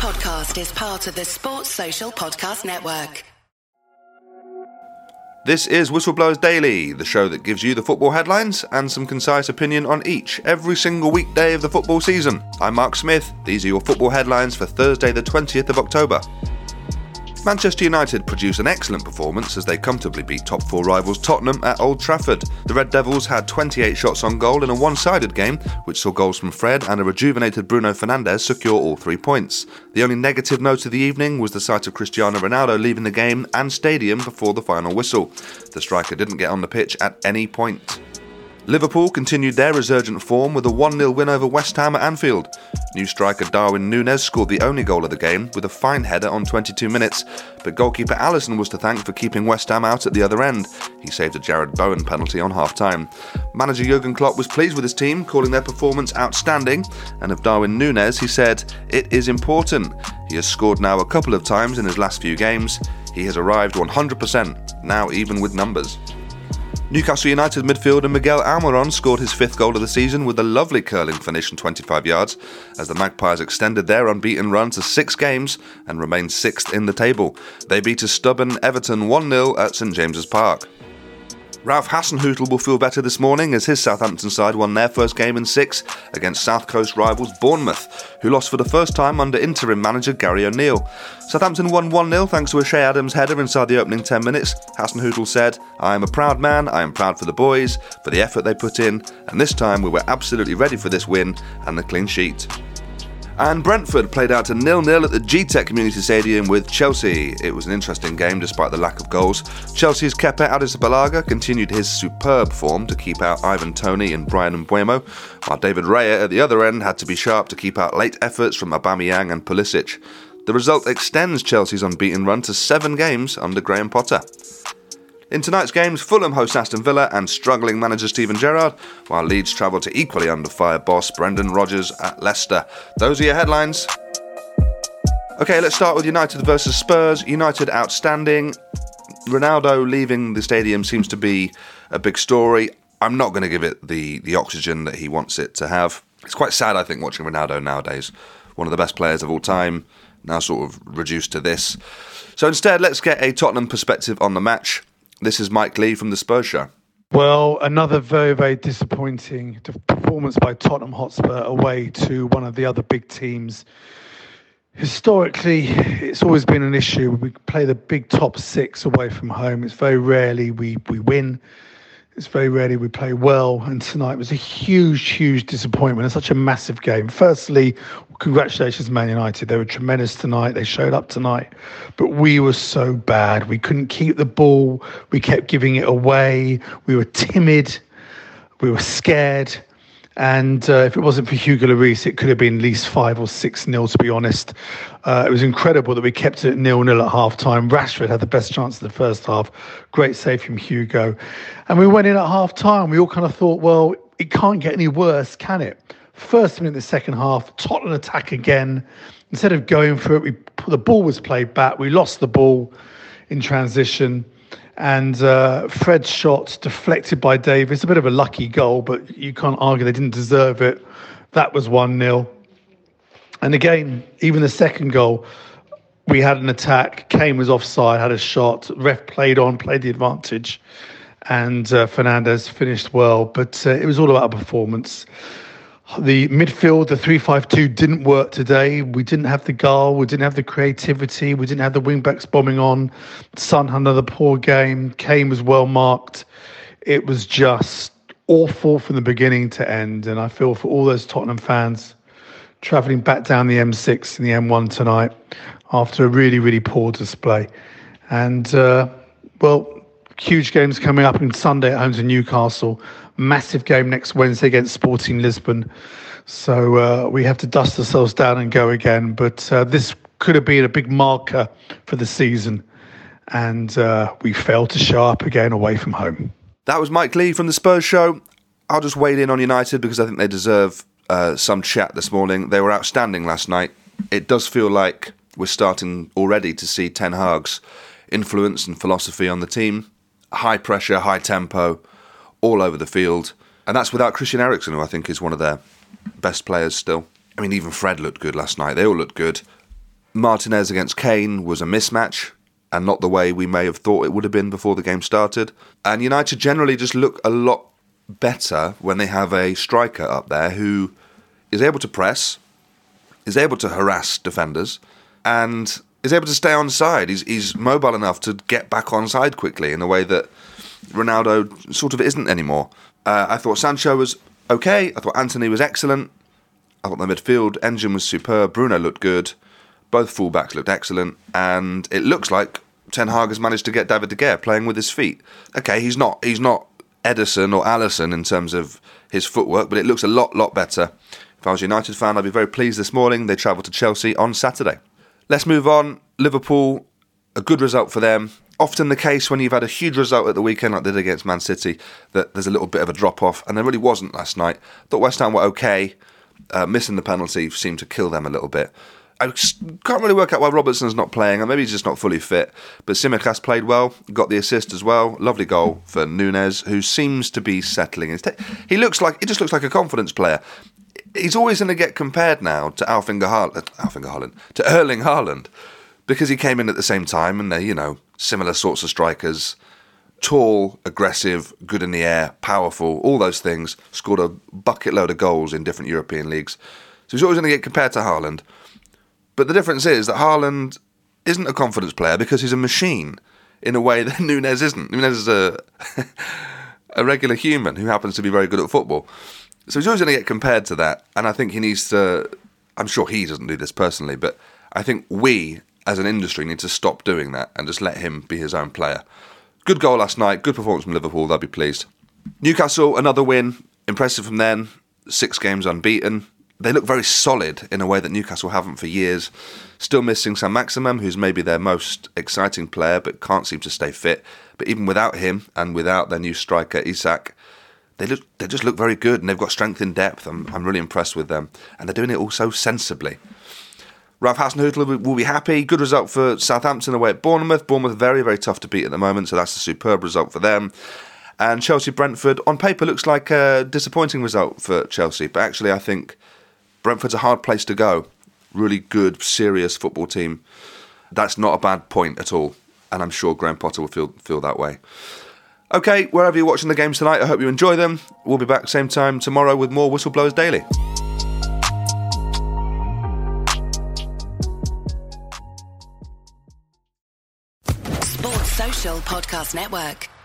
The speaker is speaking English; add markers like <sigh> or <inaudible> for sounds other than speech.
podcast is part of the Sports Social Podcast Network. This is Whistleblowers Daily, the show that gives you the football headlines and some concise opinion on each every single weekday of the football season. I'm Mark Smith. These are your football headlines for Thursday, the 20th of October. Manchester United produce an excellent performance as they comfortably beat top four rivals Tottenham at Old Trafford. The Red Devils had 28 shots on goal in a one sided game, which saw goals from Fred and a rejuvenated Bruno Fernandes secure all three points. The only negative note of the evening was the sight of Cristiano Ronaldo leaving the game and stadium before the final whistle. The striker didn't get on the pitch at any point. Liverpool continued their resurgent form with a 1 0 win over West Ham at Anfield. New striker Darwin Nunez scored the only goal of the game with a fine header on 22 minutes, but goalkeeper Alisson was to thank for keeping West Ham out at the other end. He saved a Jarrod Bowen penalty on half time. Manager Jurgen Klopp was pleased with his team, calling their performance outstanding, and of Darwin Nunez, he said, It is important. He has scored now a couple of times in his last few games. He has arrived 100%, now even with numbers. Newcastle United midfielder Miguel Almiron scored his fifth goal of the season with a lovely curling finish from 25 yards as the Magpies extended their unbeaten run to six games and remained sixth in the table. They beat a stubborn Everton 1 0 at St James's Park. Ralph Hasenhüttl will feel better this morning as his Southampton side won their first game in six against South Coast rivals Bournemouth, who lost for the first time under interim manager Gary O'Neill. Southampton won 1 0 thanks to a Che Adams header inside the opening 10 minutes. Hasenhüttl said, I am a proud man, I am proud for the boys, for the effort they put in, and this time we were absolutely ready for this win and the clean sheet. And Brentford played out a nil-nil at the Gtech Community Stadium with Chelsea. It was an interesting game despite the lack of goals. Chelsea's Kepa Arrizabalaga continued his superb form to keep out Ivan Toney and Bryan Mbeumo, while David Raya at the other end had to be sharp to keep out late efforts from Aubameyang and Pulisic. The result extends Chelsea's unbeaten run to seven games under Graham Potter. In tonight's games, Fulham host Aston Villa and struggling manager Steven Gerrard, while Leeds travel to equally under fire boss Brendan Rodgers at Leicester. Those are your headlines. Okay, let's start with United versus Spurs. United outstanding. Ronaldo leaving the stadium seems to be a big story. I'm not going to give it the, the oxygen that he wants it to have. It's quite sad, I think, watching Ronaldo nowadays. One of the best players of all time, now sort of reduced to this. So instead, let's get a Tottenham perspective on the match. This is Mike Lee from the Spurs Show. Well, another very, very disappointing performance by Tottenham Hotspur away to one of the other big teams. Historically, it's always been an issue. We play the big top six away from home. It's very rarely we, we win. It's very rarely we play well. And tonight was a huge, huge disappointment. It's such a massive game. Firstly, congratulations, Man United. They were tremendous tonight. They showed up tonight, but we were so bad. We couldn't keep the ball. We kept giving it away. We were timid. We were scared. And uh, if it wasn't for Hugo Lloris, it could have been at least five or six nil, to be honest. Uh, it was incredible that we kept it nil nil at half time. Rashford had the best chance of the first half. Great save from Hugo. And we went in at half time. We all kind of thought, well, it can't get any worse, can it? First minute in the second half, Tottenham attack again. Instead of going for it, we the ball was played back. We lost the ball in transition, and uh, Fred's shot deflected by Davies. A bit of a lucky goal, but you can't argue they didn't deserve it. That was one 0 And again, even the second goal, we had an attack. Kane was offside, had a shot. Ref played on, played the advantage, and uh, Fernandes finished well. But uh, it was all about performance. The midfield, the 3 didn't work today. We didn't have the goal. We didn't have the creativity. We didn't have the wing backs bombing on. Son had another poor game. Kane was well marked. It was just awful from the beginning to end. And I feel for all those Tottenham fans travelling back down the M6 and the M1 tonight after a really, really poor display. And, uh, well, huge games coming up on Sunday at home to Newcastle massive game next Wednesday against Sporting Lisbon. So uh, we have to dust ourselves down and go again. But uh, this could have been a big marker for the season. And uh, we failed to show up again away from home. That was Mike Lee from the Spurs Show. I'll just wade in on United because I think they deserve uh, some chat this morning. They were outstanding last night. It does feel like we're starting already to see Ten Hag's influence and philosophy on the team. High pressure, high tempo, all over the field. And that's without Christian Eriksen, who I think is one of their best players still. I mean, even Fred looked good last night. They all looked good. Martinez against Kane was a mismatch and not the way we may have thought it would have been before the game started. And United generally just look a lot better when they have a striker up there who is able to press, is able to harass defenders, and is able to stay on side. He's, he's mobile enough to get back on side quickly in a way that Ronaldo sort of isn't anymore. Uh, I thought Sancho was okay. I thought Antony was excellent. I thought the midfield engine was superb. Bruno looked good. Both fullbacks looked excellent, and it looks like Ten Hag has managed to get David de Gea playing with his feet. Okay, he's not he's not Ederson or Alisson in terms of his footwork, but it looks a lot lot better. If I was a United fan, I'd be very pleased this morning. They travel to Chelsea on Saturday. Let's move on. Liverpool, a good result for them. Often the case when you've had a huge result at the weekend, like they did against Man City, that there's a little bit of a drop off, and there really wasn't last night. Thought West Ham were okay. Uh, missing the penalty seemed to kill them a little bit. I can't really work out why Robertson's not playing, or maybe he's just not fully fit. But Tsimikas played well, got the assist as well. Lovely goal for Nunez, who seems to be settling. He looks like he just looks like a confidence player. He's always going to get compared now to Alfinger Haaland, Alfinger Haaland, to Erling Haaland, because he came in at the same time, and they're you know similar sorts of strikers. Tall, aggressive, good in the air, powerful, all those things. Scored a bucket load of goals in different European leagues. So he's always going to get compared to Haaland. But the difference is that Haaland isn't a confidence player because he's a machine in a way <laughs> that Nunez isn't. Nunez is a <laughs> a regular human who happens to be very good at football. So he's always going to get compared to that, and I think he needs to. I'm sure he doesn't do this personally, but I think we as an industry need to stop doing that and just let him be his own player. Good goal last night, good performance from Liverpool, they'll be pleased. Newcastle, another win, impressive from them, six games unbeaten they look very solid in a way that Newcastle haven't for years. Still missing Saint-Maximin, who's maybe their most exciting player, but can't seem to stay fit. But even without him and without their new striker Isak, they look they just look very good and they've got strength in depth. I'm I'm really impressed with them, and they're doing it all so sensibly. Ralph Hasenhüttl will be happy. Good result for Southampton away at Bournemouth. Bournemouth very very tough to beat at the moment, so that's a superb result for them. And Chelsea Brentford on paper looks like a disappointing result for Chelsea, but actually I think Brentford's a hard place to go. Really good, serious football team. That's not a bad point at all, and I'm sure Graham Potter will feel feel that way. Okay, wherever you're watching the games tonight, I hope you enjoy them. We'll be back same time tomorrow with more Whistleblowers Daily. Podcast Network.